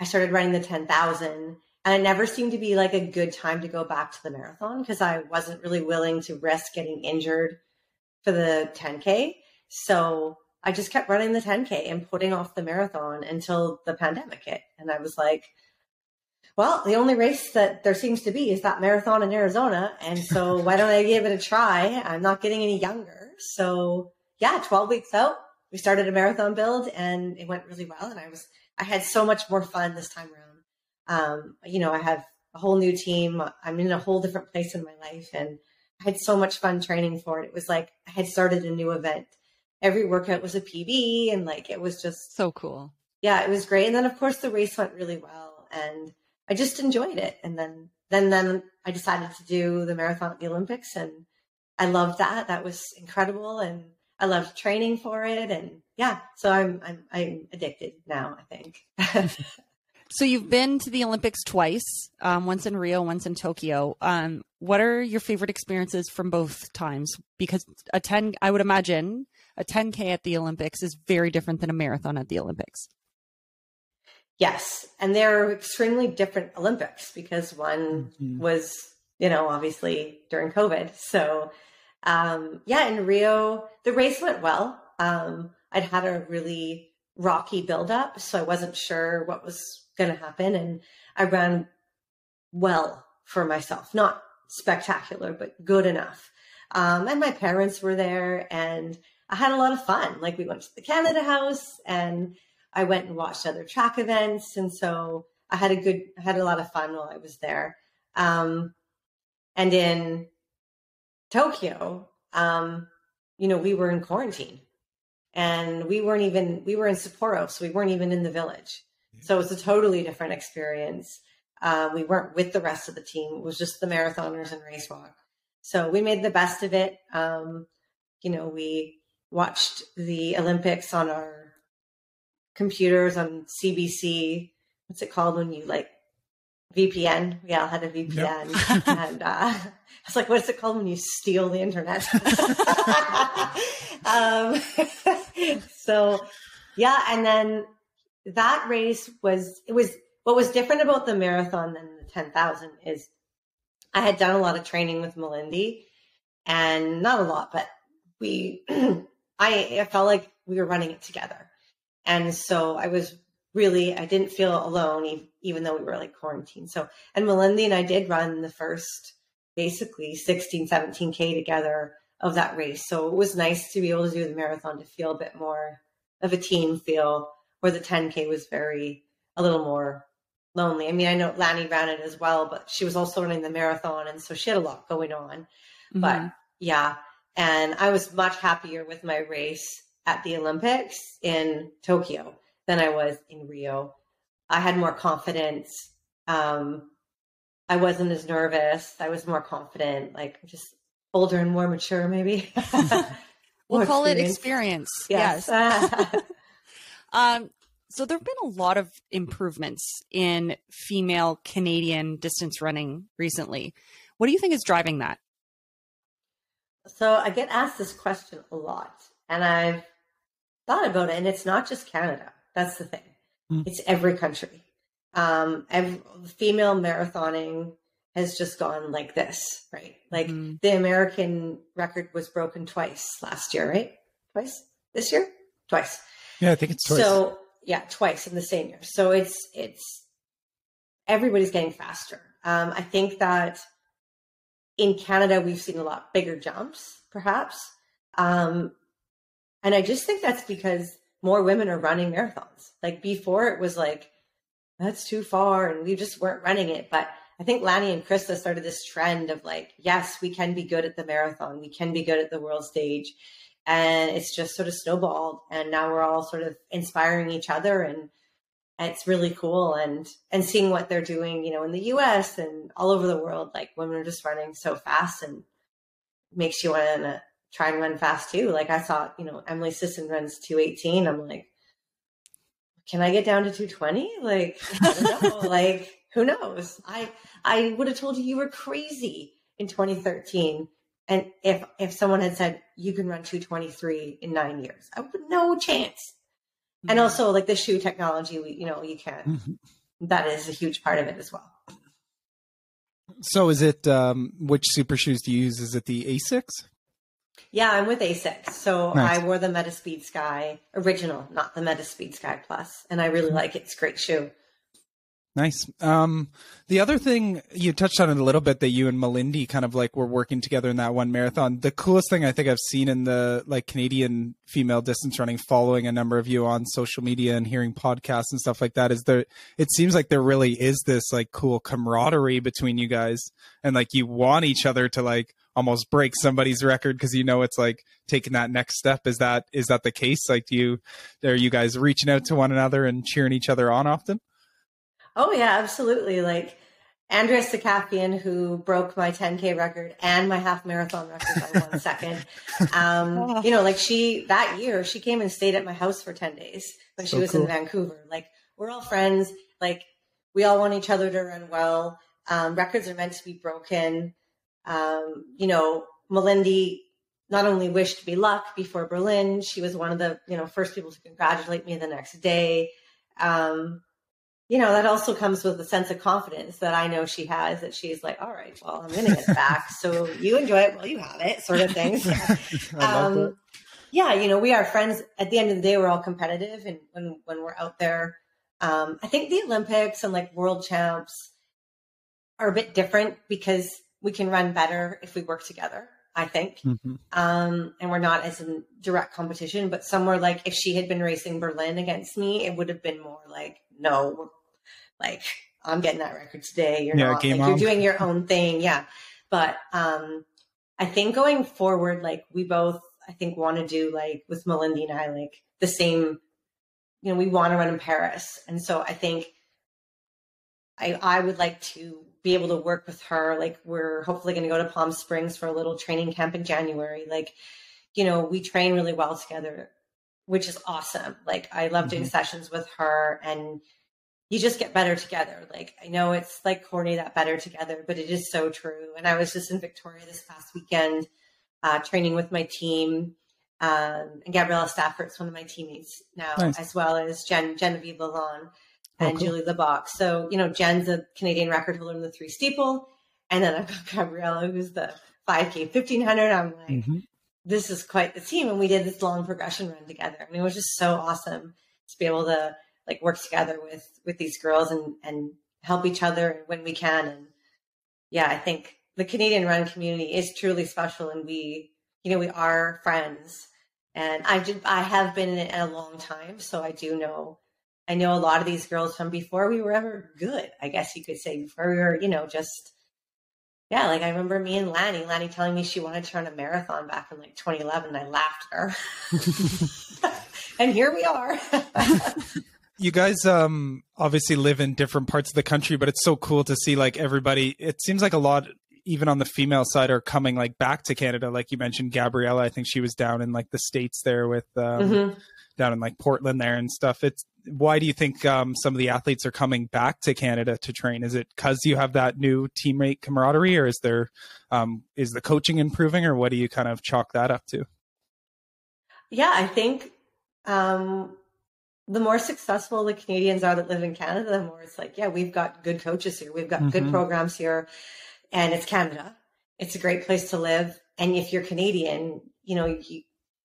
I started running the 10,000 and it never seemed to be like a good time to go back to the marathon because I wasn't really willing to risk getting injured for the 10K. So I just kept running the 10K and putting off the marathon until the pandemic hit. And I was like, well, the only race that there seems to be is that marathon in Arizona. And so why don't I give it a try? I'm not getting any younger. So yeah, 12 weeks out, we started a marathon build and it went really well. And I was I had so much more fun this time around. Um, you know, I have a whole new team. I'm in a whole different place in my life, and I had so much fun training for it. It was like I had started a new event. Every workout was a PB, and like it was just so cool. Yeah, it was great. And then of course the race went really well, and I just enjoyed it. And then, then, then I decided to do the marathon at the Olympics and I loved that. That was incredible. And I love training for it. And yeah, so I'm, I'm, I'm addicted now, I think. so you've been to the Olympics twice, um, once in Rio, once in Tokyo. Um, what are your favorite experiences from both times? Because a 10, I would imagine a 10K at the Olympics is very different than a marathon at the Olympics. Yes. And they're extremely different Olympics because one mm-hmm. was, you know, obviously during COVID. So, um, yeah, in Rio, the race went well. Um, I'd had a really rocky buildup, so I wasn't sure what was going to happen. And I ran well for myself, not spectacular, but good enough. Um, and my parents were there and I had a lot of fun. Like we went to the Canada House and I went and watched other track events, and so I had a good, I had a lot of fun while I was there. Um, and in Tokyo, um, you know, we were in quarantine, and we weren't even we were in Sapporo, so we weren't even in the village. So it was a totally different experience. Uh, we weren't with the rest of the team; it was just the marathoners and race walk. So we made the best of it. Um, you know, we watched the Olympics on our computers on CBC. What's it called when you like VPN? We all had a VPN, yep. and uh, I was like, "What's it called when you steal the internet?" um, so, yeah, and then that race was it was what was different about the marathon than the ten thousand is I had done a lot of training with Malindi, and not a lot, but we I, I felt like we were running it together. And so I was really, I didn't feel alone, even though we were like quarantined. So, and Malindi and I did run the first basically 16, 17K together of that race. So it was nice to be able to do the marathon to feel a bit more of a team feel, where the 10K was very, a little more lonely. I mean, I know Lanni ran it as well, but she was also running the marathon. And so she had a lot going on. Mm-hmm. But yeah. And I was much happier with my race at the Olympics in Tokyo than I was in Rio. I had more confidence. Um, I wasn't as nervous. I was more confident, like just older and more mature, maybe. we'll call experience. it experience. Yes. yes. um, so there have been a lot of improvements in female Canadian distance running recently. What do you think is driving that? So I get asked this question a lot, and I've thought about it, and it's not just Canada. That's the thing. Mm. It's every country. Um, every, female marathoning has just gone like this, right? Like mm. the American record was broken twice last year, right? Twice this year, twice. Yeah, I think it's twice. So yeah, twice in the same year. So it's it's everybody's getting faster. Um, I think that in Canada we've seen a lot bigger jumps, perhaps. Um, and I just think that's because more women are running marathons. Like before, it was like, that's too far, and we just weren't running it. But I think Lanni and Krista started this trend of like, yes, we can be good at the marathon, we can be good at the world stage. And it's just sort of snowballed. And now we're all sort of inspiring each other and it's really cool and and seeing what they're doing, you know, in the US and all over the world, like women are just running so fast and makes you want to try and run fast too. Like I saw, you know, Emily Sisson runs 218. I'm like, can I get down to 220? Like, like, who knows? I, I would have told you you were crazy in 2013. And if, if someone had said you can run 223 in nine years, I would no chance. Mm-hmm. And also like the shoe technology, we, you know, you can, mm-hmm. that is a huge part of it as well. So is it, um, which super shoes do you use? Is it the Asics? Yeah, I'm with Asics. So nice. I wore the Metaspeed Sky original, not the Metaspeed Sky Plus, and I really like it. It's a great shoe. Nice. Um, the other thing you touched on it a little bit that you and Malindi kind of like were working together in that one marathon. The coolest thing I think I've seen in the like Canadian female distance running, following a number of you on social media and hearing podcasts and stuff like that, is there. It seems like there really is this like cool camaraderie between you guys, and like you want each other to like almost break somebody's record because you know it's like taking that next step. Is that is that the case? Like, do you are you guys reaching out to one another and cheering each other on often? Oh yeah, absolutely. Like Andrea Seccafien, who broke my 10K record and my half marathon record by one second. Um, you know, like she, that year, she came and stayed at my house for 10 days when so she was cool. in Vancouver. Like, we're all friends. Like, we all want each other to run well. Um, records are meant to be broken. Um, you know, Malindi not only wished me luck before Berlin, she was one of the, you know, first people to congratulate me the next day. Um, you know, that also comes with a sense of confidence that I know she has that she's like, all right, well, I'm going to get it back. So you enjoy it while you have it, sort of thing. um, yeah, you know, we are friends. At the end of the day, we're all competitive. And when, when we're out there, um, I think the Olympics and like world champs are a bit different because we can run better if we work together. I think. Mm-hmm. Um, and we're not as in direct competition, but somewhere like if she had been racing Berlin against me, it would have been more like, no, like I'm getting that record today. You're yeah, not like, you're doing your own thing. Yeah. But um I think going forward, like we both I think want to do like with Malindi and I, like the same, you know, we want to run in Paris. And so I think I I would like to be able to work with her. Like we're hopefully gonna go to Palm Springs for a little training camp in January. Like, you know, we train really well together, which is awesome. Like I love doing mm-hmm. sessions with her and you just get better together. Like I know it's like corny that better together, but it is so true. And I was just in Victoria this past weekend, uh, training with my team. Um, and Gabriela Stafford's one of my teammates now, nice. as well as Jen Genevieve Lalonde and cool. Julie LeBock. So, you know, Jen's a Canadian record holder in the three steeple. And then I've got Gabriela, who's the 5K 1500. I'm like, mm-hmm. this is quite the team. And we did this long progression run together. I mean, it was just so awesome to be able to like work together with with these girls and and help each other when we can and yeah i think the canadian run community is truly special and we you know we are friends and i did i have been in it a long time so i do know i know a lot of these girls from before we were ever good i guess you could say before we were you know just yeah, like I remember me and Lanni, Lanni telling me she wanted to run a marathon back in like 2011. And I laughed at her. and here we are. you guys um obviously live in different parts of the country but it's so cool to see like everybody it seems like a lot even on the female side are coming like back to canada like you mentioned gabriela i think she was down in like the states there with um, mm-hmm. Down in like portland there and stuff it's why do you think um, some of the athletes are coming back to canada to train is it because you have that new teammate camaraderie or is there um, is the coaching improving or what do you kind of chalk that up to yeah i think um, the more successful the Canadians are that live in Canada, the more it's like, yeah, we've got good coaches here. We've got mm-hmm. good programs here and it's Canada. It's a great place to live. And if you're Canadian, you know, you,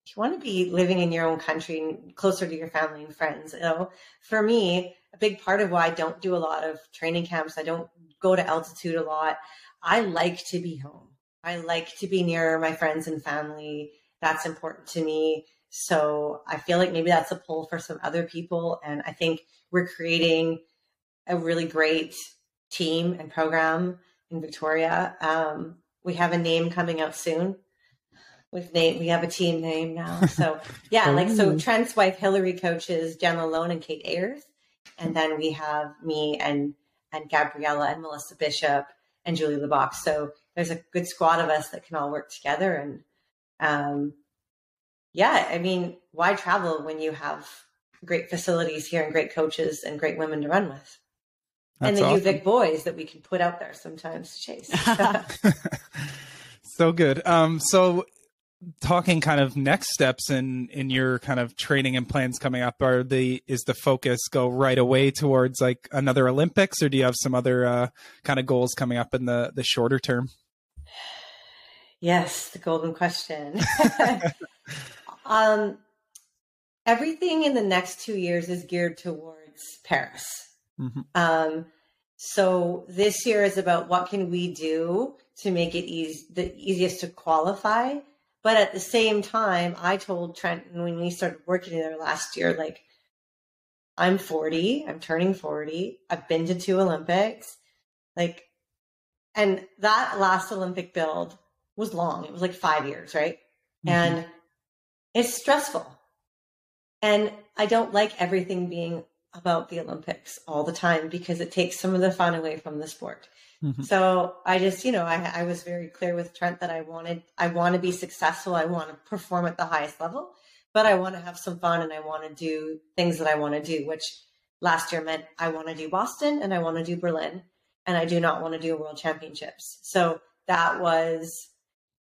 you want to be living in your own country and closer to your family and friends. You know, for me, a big part of why I don't do a lot of training camps, I don't go to altitude a lot. I like to be home. I like to be near my friends and family. That's important to me. So I feel like maybe that's a pull for some other people. And I think we're creating a really great team and program in Victoria. Um, we have a name coming out soon. We've named, we have a team name now. So yeah, like so Trent's wife Hilary coaches Jen Lalonde and Kate Ayers. And then we have me and and Gabriela and Melissa Bishop and Julie LeBock. So there's a good squad of us that can all work together and um, yeah, I mean, why travel when you have great facilities here and great coaches and great women to run with? That's and the awesome. UVic boys that we can put out there sometimes to chase. so good. Um, so talking kind of next steps in in your kind of training and plans coming up are the is the focus go right away towards like another olympics or do you have some other uh, kind of goals coming up in the the shorter term yes the golden question Um, everything in the next two years is geared towards Paris. Mm-hmm. Um, so this year is about what can we do to make it easy, the easiest to qualify. But at the same time, I told Trenton when we started working there last year, like, I'm 40, I'm turning 40, I've been to two Olympics. Like, and that last Olympic build was long. It was like five years, right? Mm-hmm. And it's stressful. And I don't like everything being about the Olympics all the time because it takes some of the fun away from the sport. Mhm. So I just, you know, I, I was very clear with Trent that I wanted, I want to be successful. I want to perform at the highest level, but I want to have some fun and I want to do things that I want to do, which last year meant I want to do Boston and I want to do Berlin and I do not want to do world championships. So that was,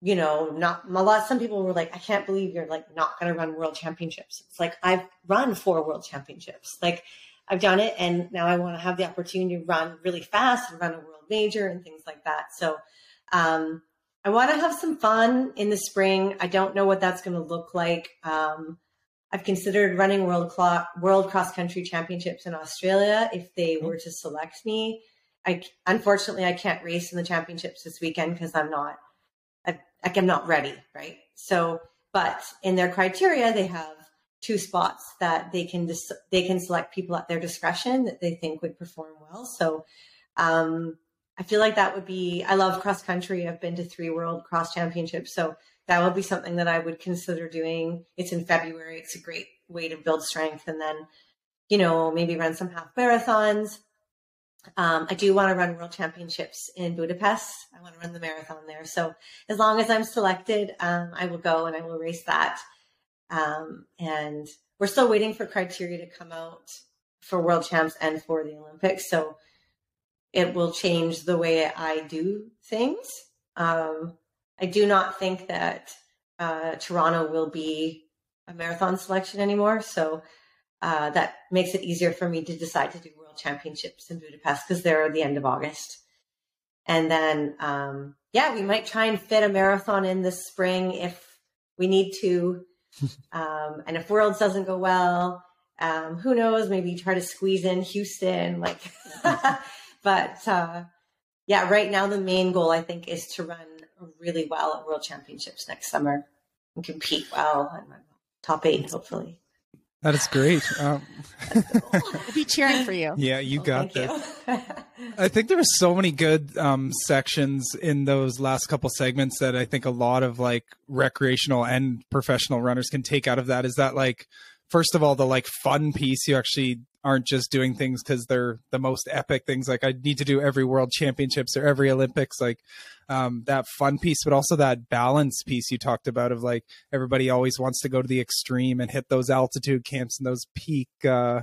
you know, not a lot. Some people were like, I can't believe you're like not going to run world championships. It's like I've run four world championships. Like I've done it and now I want to have the opportunity to run really fast and run a world major and things like that. So, um, I want to have some fun in the spring. I don't know what that's going to look like. Um, I've considered running world clo- world cross country championships in Australia if they were to select me. I unfortunately I can't race in the championships this weekend because I'm not I, like I'm not ready, right? So, but in their criteria, they have two spots that they can dis- they can select people at their discretion that they think would perform well. So, um, I feel like that would be. I love cross country. I've been to three world cross championships, so that would be something that I would consider doing. It's in February. It's a great way to build strength, and then you know maybe run some half marathons. Um, I do want to run world championships in Budapest. I want to run the marathon there. So as long as I'm selected, um, I will go and I will race that. Um, and we're still waiting for criteria to come out for world champs and for the Olympics. So it will change the way I do things. Um, I do not think that uh, Toronto will be a marathon selection anymore. So uh, that makes it easier for me to decide to do world championships in Budapest because they're the end of August. And then, um, yeah, we might try and fit a marathon in this spring if we need to. Um, and if Worlds doesn't go well, um, who knows? Maybe try to squeeze in Houston. Like, but uh, yeah, right now the main goal I think is to run really well at World Championships next summer and compete well and top eight, hopefully. That is great. Um, We'll be cheering for you. yeah, you Well, got thank this. you. I think there were so many good um, sections in those last couple segments that I think a lot of like recreational and professional runners can take out of that. Is that like, first of all, the like fun piece, you actually aren't just doing things because they're the most epic things. Like I need to do every world championships or every Olympics, like um, that fun piece, but also that balance piece you talked about of like everybody always wants to go to the extreme and hit those altitude camps and those peak, uh,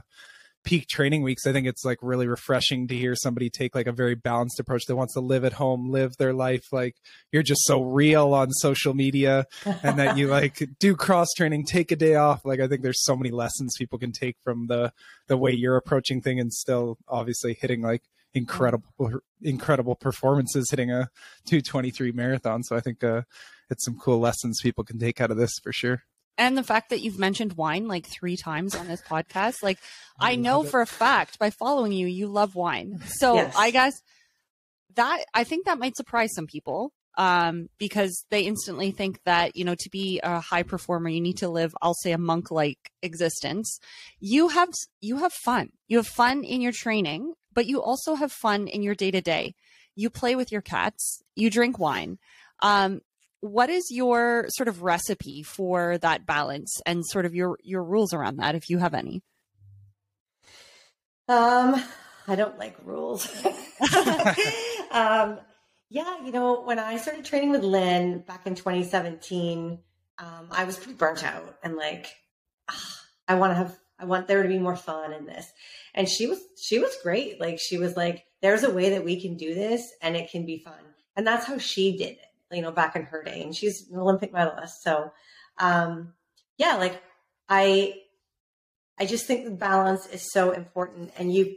peak training weeks, I think it's like really refreshing to hear somebody take like a very balanced approach that wants to live at home, live their life. Like you're just so real on social media and that you like do cross training, take a day off. Like I think there's so many lessons people can take from the, the way you're approaching thing and still obviously hitting like incredible, incredible performances, hitting a 223 marathon. So I think, uh, it's some cool lessons people can take out of this for sure. And the fact that you've mentioned wine like three times on this podcast, like I I know for a fact by following you, you love wine. So Yes. I guess that I think that might surprise some people um, because they instantly think that you know to be a high performer, you need to live, I'll say, a monk-like existence. You have you have fun. You have fun in your training, but you also have fun in your day to day. You play with your cats. You drink wine. Um, what is your sort of recipe for that balance and sort of your your rules around that if you have any Um, I don't like rules. um, yeah, you know, when I started training with Lynn back in 2017, um, I was pretty burnt out and like, ah, I want to have, I want there to be more fun in this. And she was, she was great. Like, she was like, there's a way that we can do this and it can be fun. And that's how she did it, you know, back in her day. And she's an Olympic medalist. So, um, yeah, like I, I just think the balance is so important. And you,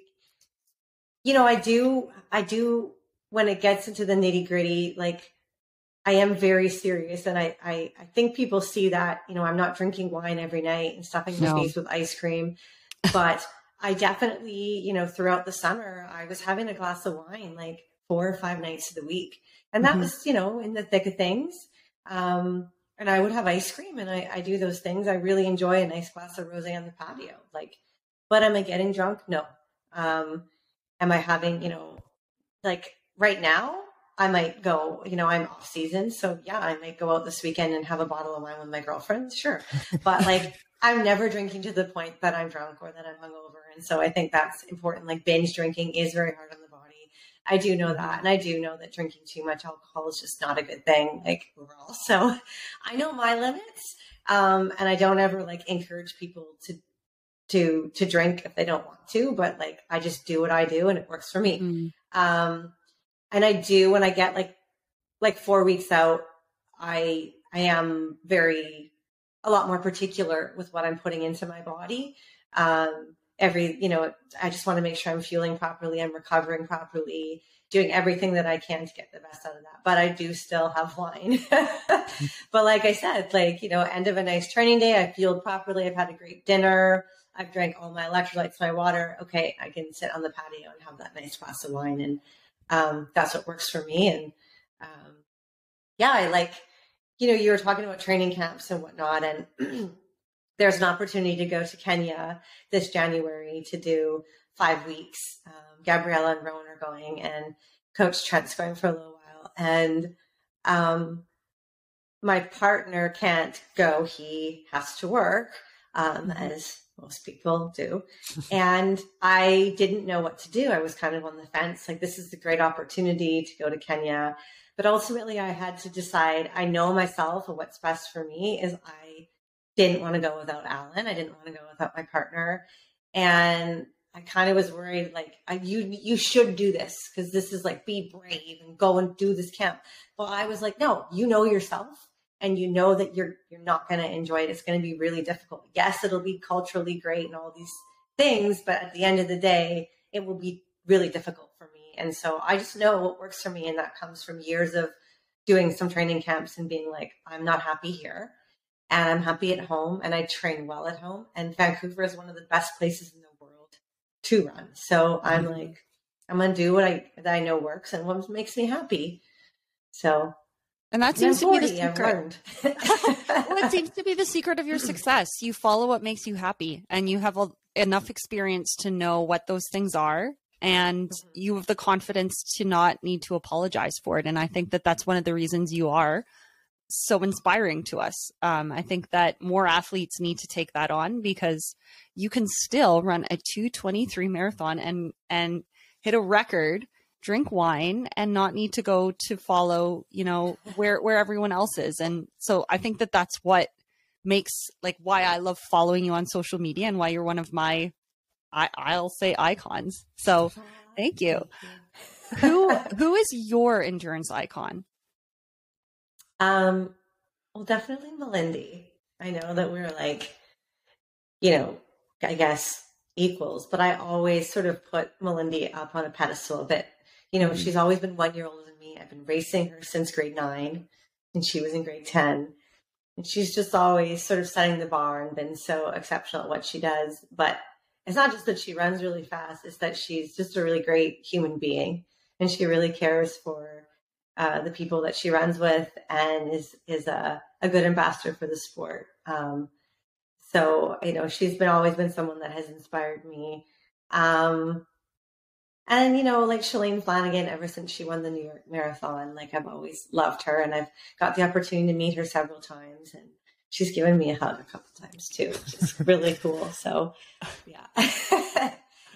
you know, I do, I do, when it gets into the nitty gritty, like I am very serious. And I, I, I think people see that, you know, I'm not drinking wine every night and stuffing my No. face with ice cream, but I definitely, you know, throughout the summer, I was having a glass of wine like four or five nights of the week. And that Mhm. was, you know, in the thick of things. Um, and I would have ice cream and I, I do those things. I really enjoy a nice glass of rosé on the patio. Like, but am I getting drunk? No. Um, am I having, you know, like right now, I might go, you know, I'm off season. So yeah, I might go out this weekend and have a bottle of wine with my girlfriends. Sure. But like I'm never drinking to the point that I'm drunk or that I'm hungover. And so I think that's important. Like binge drinking is very hard on the. I do know that. And I do know that drinking too much alcohol is just not a good thing, like overall. So I know my limits. Um, and I don't ever like encourage people to to to drink if they don't want to, but like I just do what I do and it works for me. Mm. Um and I do when I get like like four weeks out, I I am very a lot more particular with what I'm putting into my body. Um, every, you know, I just want to make sure I'm fueling properly, I'm recovering properly, doing everything that I can to get the best out of that. But I do still have wine. but like I said, like, you know, end of a nice training day, I fueled properly, I've had a great dinner, I've drank all my electrolytes, my water. Okay, I can sit on the patio and have that nice glass of wine. And um, that's what works for me. And um, yeah, I like you know, you were talking about training camps and whatnot, and there's an opportunity to go to Kenya this January to do five weeks. Um, Gabriela and Rowan are going, and Coach Trent's going for a little while. And um, my partner can't go; he has to work, um, as most people do. and I didn't know what to do. I was kind of on the fence. Like, this is a great opportunity to go to Kenya. But ultimately, I had to decide. I know myself, and what's best for me is I didn't want to go without Alan. I didn't want to go without my partner, and I kind of was worried. Like, you you should do this because this is like be brave and go and do this camp. Well, I was like, no, you know yourself, and you know that you're you're not going to enjoy it. It's going to be really difficult. Yes, it'll be culturally great and all these things, but at the end of the day, it will be really difficult for me and so I just know what works for me. And that comes from years of doing some training camps and being like, I'm not happy here and I'm happy at home and I train well at home. And Vancouver is one of the best places in the world to run. So I'm mm-hmm. like, I'm to do what I, that I know works and what makes me happy. So and that seems 40, to be the secret. well, it seems to be the secret of your success. You follow what makes you happy, and you have a, enough experience to know what those things are, and mm-hmm. you have the confidence to not need to apologize for it. And I think that that's one of the reasons you are so inspiring to us. Um, I think that more athletes need to take that on because you can still run a 223 marathon and and hit a record, drink wine, and not need to go to follow, you know, where where everyone else is. And so I think that that's what makes like why I love following you on social media and why you're one of my I, I'll say icons. So thank you. who who is your endurance icon? Um, well, definitely Malindi. I know that we're like, you know, I guess equals, but I always sort of put Malindi up on a pedestal a bit. You know, mm-hmm. she's always been one year older than me. I've been racing her since grade nine, and she was in grade ten. And she's just always sort of setting the bar and been so exceptional at what she does. But it's not just that she runs really fast, it's that she's just a really great human being and she really cares for uh, the people that she runs with and is is a, a good ambassador for the sport. Um, so you know she's been always been someone that has inspired me. Um, and you know, like Shalane Flanagan, ever since she won the New York Marathon, like I've always loved her, and I've got the opportunity to meet her several times, and she's given me a hug a couple times too, which is really cool. So, yeah.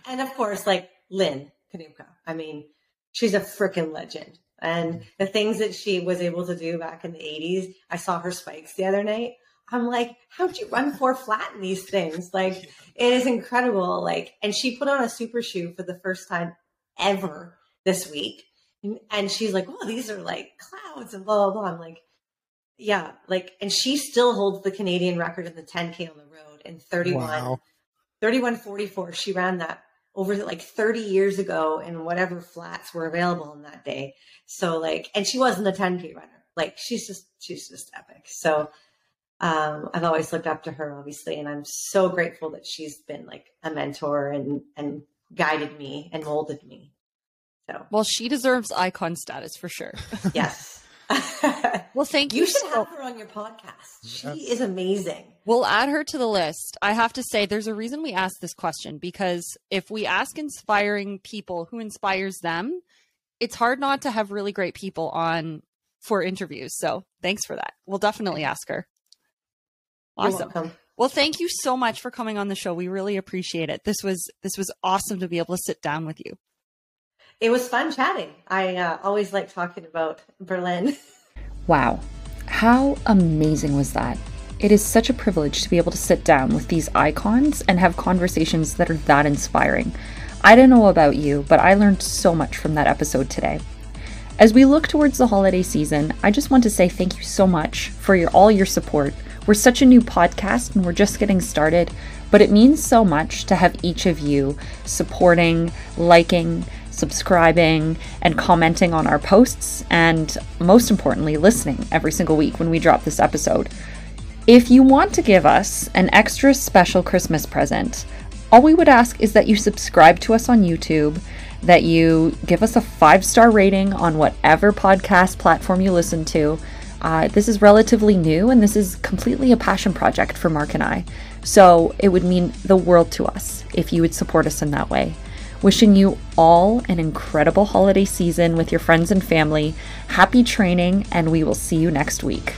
and of course, like Lynn Kanuka. I mean, she's a freaking legend. And the things that she was able to do back in the 80s, I saw her spikes the other night. I'm like, how'd you run four flat in these things? Like, it is incredible. Like, and she put on a super shoe for the first time ever this week. And she's like, oh, these are like clouds and blah, blah, blah. I'm like, yeah, like, and she still holds the Canadian record in the 10K on the road in 31, wow. 3144. She ran that over like 30 years ago in whatever flats were available on that day. So like, and she wasn't a 10K runner. Like she's just, she's just epic. So, um, I've always looked up to her, obviously, and I'm so grateful that she's been like a mentor and, and guided me and molded me. So, well, she deserves icon status for sure. yes. well, thank you. You should so- have her on your podcast. She is amazing. We'll add her to the list. I have to say, there's a reason we asked this question because if we ask inspiring people who inspires them, it's hard not to have really great people on for interviews. So thanks for that. We'll definitely ask her. Awesome. Well, thank you so much for coming on the show. We really appreciate it. This was this was awesome to be able to sit down with you. It was fun chatting. I uh, always like talking about Berlin. Wow. How amazing was that? It is such a privilege to be able to sit down with these icons and have conversations that are that inspiring. I don't know about you, but I learned so much from that episode today. As we look towards the holiday season, I just want to say thank you so much for your all your support. We're such a new podcast and we're just getting started, but it means so much to have each of you supporting, liking, subscribing, and commenting on our posts, and most importantly, listening every single week when we drop this episode. If you want to give us an extra special Christmas present, all we would ask is that you subscribe to us on YouTube, that you give us a five star rating on whatever podcast platform you listen to. Uh, this is relatively new and this is completely a passion project for Mark and I. So it would mean the world to us if you would support us in that way. Wishing you all an incredible holiday season with your friends and family. Happy training, and we will see you next week.